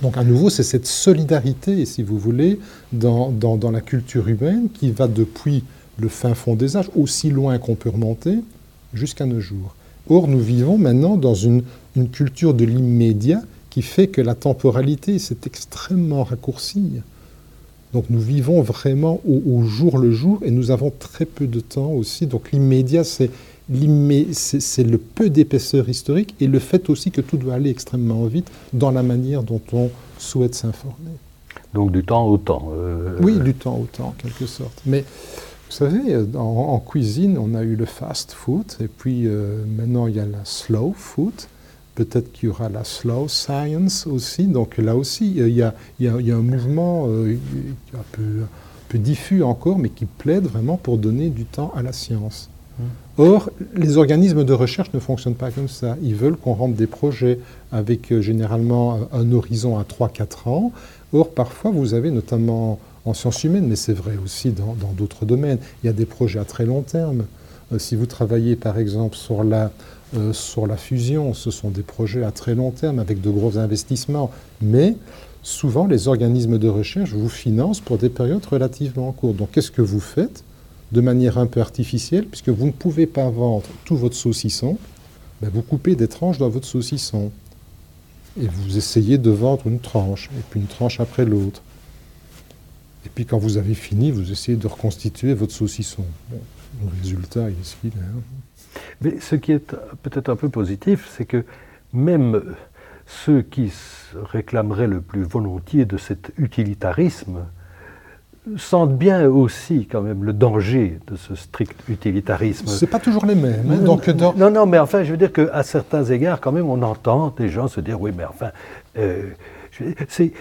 Donc à nouveau, c'est cette solidarité, si vous voulez, dans, dans, la culture humaine qui va depuis le fin fond des âges, aussi loin qu'on peut remonter, jusqu'à nos jours. Or, nous vivons maintenant dans une, une culture de l'immédiat qui fait que la temporalité s'est extrêmement raccourcie. Donc nous vivons vraiment au, jour le jour et nous avons très peu de temps aussi. Donc l'immédiat, c'est le peu d'épaisseur historique et le fait aussi que tout doit aller extrêmement vite dans la manière dont on souhaite s'informer. Donc du temps au temps. Euh... Oui, du temps au temps, en quelque sorte. Mais vous savez, en, en, cuisine, on a eu le fast food et puis euh, maintenant il y a la slow food. Peut-être qu'il y aura la slow science aussi. Donc là aussi, il y a, il y a, il y a un mouvement euh, un, peu, un, peu, diffus encore, mais qui plaide vraiment pour donner du temps à la science. Or, les organismes de recherche ne fonctionnent pas comme ça. Ils veulent qu'on rentre des projets avec euh, généralement un horizon à 3-4 ans. Or, parfois, vous avez notamment en sciences humaines, mais c'est vrai aussi dans d'autres domaines, il y a des projets à très long terme. Euh, si vous travaillez par exemple sur la euh, sur la fusion. Ce sont des projets à très long terme avec de gros investissements. Mais souvent, les organismes de recherche vous financent pour des périodes relativement courtes. Donc, qu'est-ce que vous faites? De manière un peu artificielle, puisque vous ne pouvez pas vendre tout votre saucisson, ben vous coupez des tranches dans votre saucisson. Et vous essayez de vendre une tranche, et puis une tranche après l'autre. Et puis quand vous avez fini, vous essayez de reconstituer votre saucisson. Bon, le résultat, est ce qu'il est. Hein. Mais ce qui est peut-être un peu positif, c'est que même ceux qui réclameraient le plus volontiers de cet utilitarisme sentent bien aussi quand même le danger de ce strict utilitarisme. C'est pas toujours les mêmes. Hein, donc dans... Non, non, mais enfin, je veux dire qu'à certains égards, quand même, on entend des gens se dire, oui, mais enfin, euh, c'est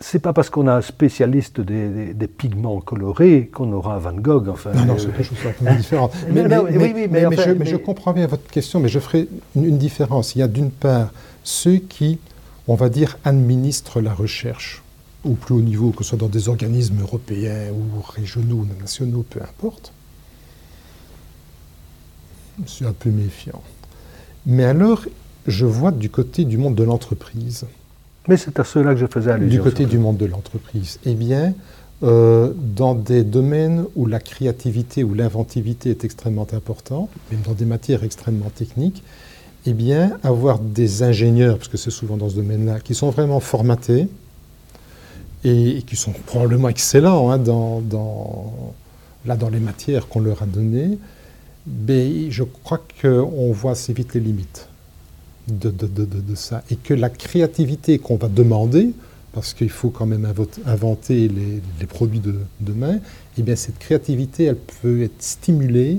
c'est pas parce qu'on a un spécialiste des, des, des pigments colorés qu'on aura un Van Gogh. Enfin, non, non c'est quelque chose de différent. Mais, mais, mais, oui, oui, mais, enfin, je, je, comprends bien votre question, mais je ferai une, une différence. Il y a d'une part ceux qui, on va dire, administrent la recherche au plus haut niveau, que ce soit dans des organismes européens ou régionaux ou nationaux, peu importe. Je suis un peu méfiant. Mais alors, je vois du côté du monde de l'entreprise mais c'est à cela que je faisais allusion. Du côté du monde de l'entreprise. Eh bien, euh, dans des domaines où la créativité ou l'inventivité est extrêmement importante, même dans des matières extrêmement techniques, eh bien, avoir des ingénieurs, parce que c'est souvent dans ce domaine-là, qui sont vraiment formatés et, qui sont probablement excellents hein, dans, là, dans les matières qu'on leur a données, mais je crois qu'on voit assez vite les limites de, ça. Et que la créativité qu'on va demander, parce qu'il faut quand même inventer les, les produits de demain, eh bien cette créativité, elle peut être stimulée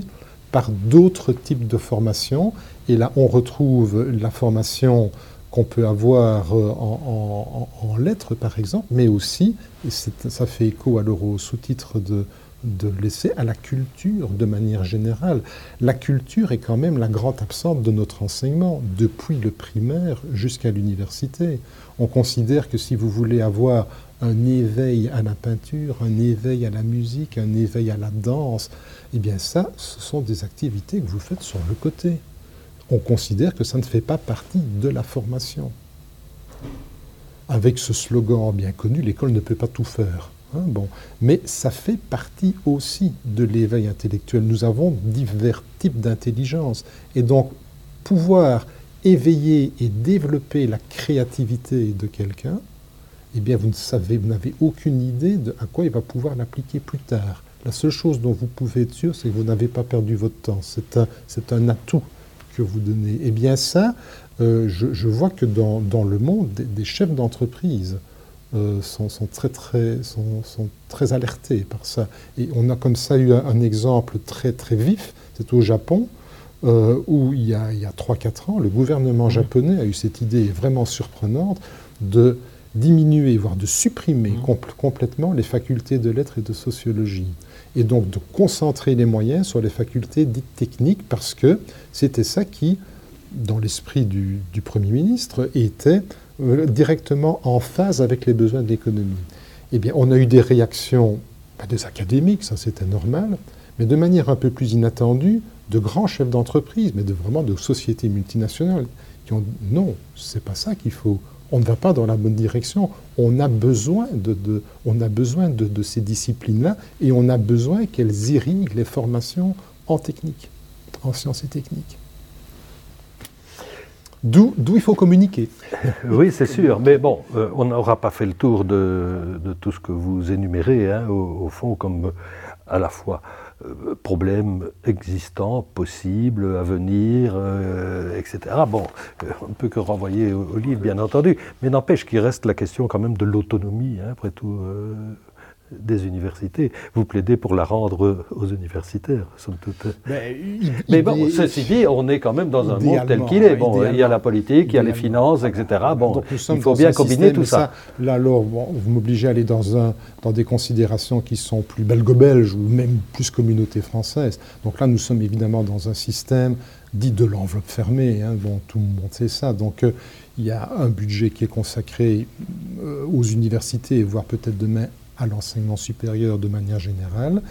par d'autres types de formations. Et là, on retrouve la formation qu'on peut avoir en, lettres, par exemple, mais aussi, et ça fait écho alors au sous-titre de, de l'essai, à la culture de manière générale. La culture est quand même la grande absente de notre enseignement, depuis le primaire jusqu'à l'université. On considère que si vous voulez avoir un éveil à la peinture, un éveil à la musique, un éveil à la danse, eh bien ça, ce sont des activités que vous faites sur le côté. On considère que ça ne fait pas partie de la formation. Avec ce slogan bien connu, l'école ne peut pas tout faire. Hein, bon. Mais ça fait partie aussi de l'éveil intellectuel. Nous avons divers types d'intelligence. Et donc, pouvoir éveiller et développer la créativité de quelqu'un, eh bien, vous vous n'avez aucune idée à quoi il va pouvoir l'appliquer plus tard. La seule chose dont vous pouvez être sûr, c'est que vous n'avez pas perdu votre temps. C'est un atout que vous donnez. Eh bien, ça, euh, je, vois que dans, dans le monde, des, chefs d'entreprise euh, sont, sont, très, très, sont, sont, très alertés par ça. Et on a comme ça eu un, exemple très, très vif, c'est au Japon. Euh, où il y a, a 3-4 ans, le gouvernement japonais a eu cette idée vraiment surprenante de diminuer, voire de supprimer mmh. complètement les facultés de lettres et de sociologie. Et donc de concentrer les moyens sur les facultés dites techniques, parce que c'était ça qui, dans l'esprit du, Premier ministre, était euh, directement en phase avec les besoins de l'économie. Eh bien, on a eu des réactions pas des académiques, ça c'était normal, mais de manière un peu plus inattendue, de grands chefs d'entreprise, mais de, vraiment de sociétés multinationales, qui ont non, c'est pas ça qu'il faut on ne va pas dans la bonne direction. On a besoin de, ces disciplines-là et on a besoin qu'elles irriguent les formations en technique, en sciences et techniques. D'où il faut communiquer. oui, c'est sûr. Mais bon, euh, on n'aura pas fait le tour de, tout ce que vous énumérez, hein, au, fond, comme à la fois euh, problèmes existants, possibles, à venir, euh, etc. Bon, euh, on ne peut que renvoyer au, livre, bien entendu, mais n'empêche qu'il reste la question quand même de l'autonomie, hein, après tout des universités. Vous plaidez pour la rendre aux universitaires, somme toute. Mais, bon, ceci dit, on est quand même dans un monde tel qu'il est. Bon, il y a la politique, il y a les finances, etc. Bon, il faut bien combiner tout ça. Là, alors, vous m'obligez à aller dans, un, dans des considérations qui sont plus belgo-belges ou même plus communauté française. Donc là, nous sommes évidemment dans un système dit de l'enveloppe fermée. Hein, bon, tout le monde sait ça. Donc, euh, il y a un budget qui est consacré euh, aux universités, voire peut-être demain à l'enseignement supérieur de manière générale.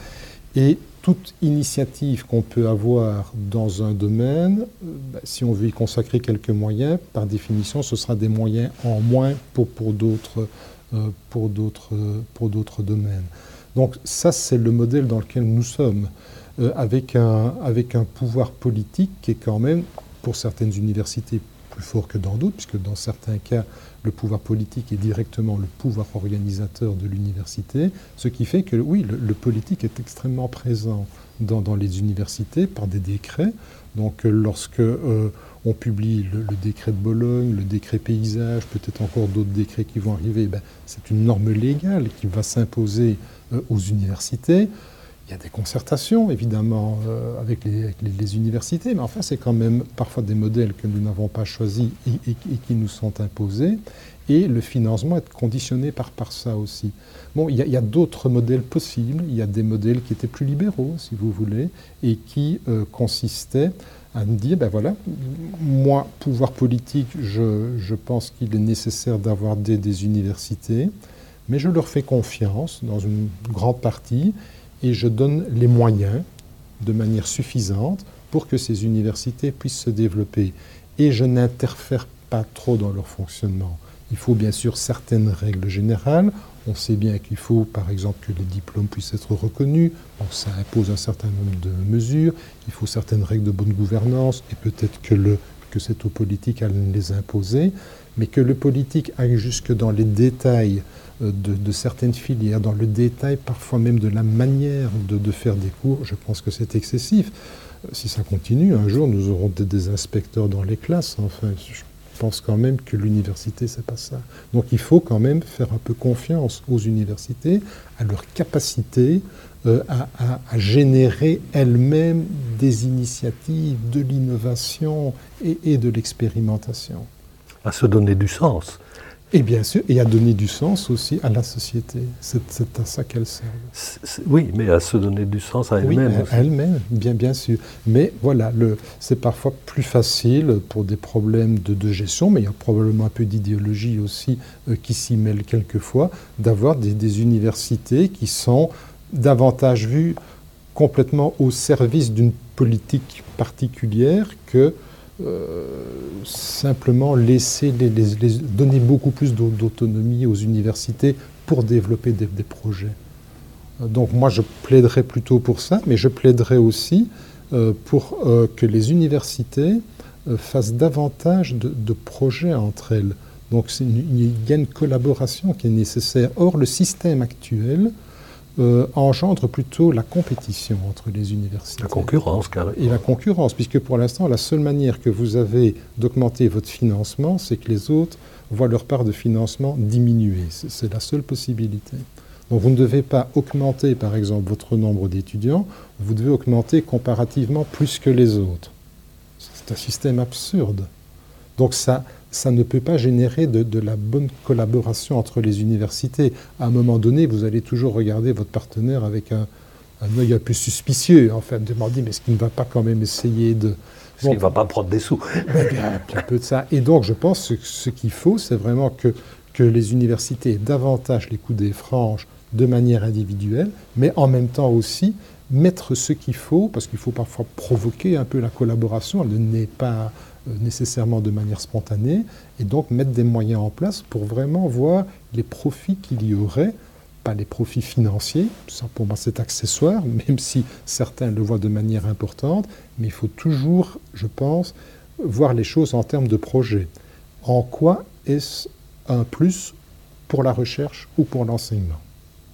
Et toute initiative qu'on peut avoir dans un domaine, euh, bah, si on veut y consacrer quelques moyens, par définition, ce sera des moyens en moins pour, pour d'autres euh, d'autres domaines. Donc ça, c'est le modèle dans lequel nous sommes, euh, avec, un, avec un pouvoir politique qui est quand même, pour certaines universités, plus fort que dans d'autres, puisque dans certains cas, le pouvoir politique est directement le pouvoir organisateur de l'université, ce qui fait que oui, le, politique est extrêmement présent dans, les universités par des décrets. Donc euh, lorsque euh, on publie le, décret de Bologne, le décret paysage, peut-être encore d'autres décrets qui vont arriver, ben, c'est une norme légale qui va s'imposer euh, aux universités. Il y a des concertations, évidemment, euh, avec, les, universités, mais enfin, c'est quand même parfois des modèles que nous n'avons pas choisis et, qui nous sont imposés. Et le financement est conditionné par, par ça aussi. Bon, il y a, d'autres modèles possibles. Il y a des modèles qui étaient plus libéraux, si vous voulez, et qui euh, consistaient à me dire, ben voilà, moi, pouvoir politique, je, je pense qu'il est nécessaire d'avoir des, des universités, mais je leur fais confiance dans une grande partie et je donne les moyens de manière suffisante pour que ces universités puissent se développer. Et je n'interfère pas trop dans leur fonctionnement. Il faut bien sûr certaines règles générales. On sait bien qu'il faut, par exemple, que les diplômes puissent être reconnus. ça impose un certain nombre de mesures. Il faut certaines règles de bonne gouvernance et peut-être que, que c'est aux politiques à les imposer. Mais que le politique aille jusque dans les détails de, certaines filières, dans le détail parfois même de la manière de, faire des cours, je pense que c'est excessif. Si ça continue, un jour nous aurons des, inspecteurs dans les classes. Enfin, je pense quand même que l'université, c'est pas ça. Donc il faut quand même faire un peu confiance aux universités, à leur capacité euh, à, générer elles-mêmes des initiatives, de l'innovation et de l'expérimentation. À se donner du sens. Et bien sûr, et à donner du sens aussi à la société. C'est à ça qu'elle sert. Oui, mais à se donner du sens à elle-même. Oui, à elle-même, bien, bien sûr. Mais voilà, c'est parfois plus facile pour des problèmes de, gestion, mais il y a probablement un peu d'idéologie aussi euh, qui s'y mêle quelquefois, d'avoir des, des universités qui sont davantage vues complètement au service d'une politique particulière que euh, simplement laisser les, donner beaucoup plus d'autonomie aux universités pour développer des, projets. Euh, donc moi je plaiderais plutôt pour ça, mais je plaiderais aussi euh, pour que les universités fassent davantage de, de, projets entre elles. Donc il y a une collaboration qui est nécessaire. Or le système actuel euh, engendre plutôt la compétition entre les universités. La concurrence, carrément. Et la concurrence, puisque pour l'instant, la seule manière que vous avez d'augmenter votre financement, c'est que les autres voient leur part de financement diminuer. C'est la seule possibilité. Donc vous ne devez pas augmenter, par exemple, votre nombre d'étudiants, vous devez augmenter comparativement plus que les autres. C'est un système absurde. Donc ça, ça ne peut pas générer de, la bonne collaboration entre les universités. À un moment donné, vous allez toujours regarder votre partenaire avec un, un œil un peu suspicieux, en fait, demander mais est-ce qu'il ne va pas quand même essayer de... Est-ce qu'il ne va pas prendre des sous ben, un peu de ça. Et donc, je pense que ce qu'il faut, c'est vraiment que, que les universités aient davantage les coups des franges de manière individuelle, mais en même temps aussi mettre ce qu'il faut, parce qu'il faut parfois provoquer un peu la collaboration, elle n'est pas nécessairement de manière spontanée, et donc mettre des moyens en place pour vraiment voir les profits qu'il y aurait, pas les profits financiers, ça pour moi c'est accessoire, même si certains le voient de manière importante, mais il faut toujours, je pense, voir les choses en termes de projet. En quoi est-ce un plus pour la recherche ou pour l'enseignement?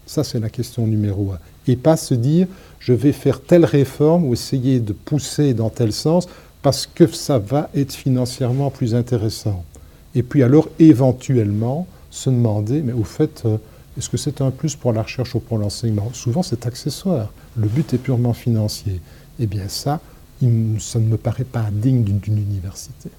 Ça c'est la question numéro un. Et pas se dire je vais faire telle réforme ou essayer de pousser dans tel sens parce que ça va être financièrement plus intéressant. Et puis alors, éventuellement, se demander, mais au fait, euh, est-ce que c'est un plus pour la recherche ou pour l'enseignement? Souvent, c'est accessoire. Le but est purement financier. Eh bien, ça, ça ne me paraît pas digne d'une université.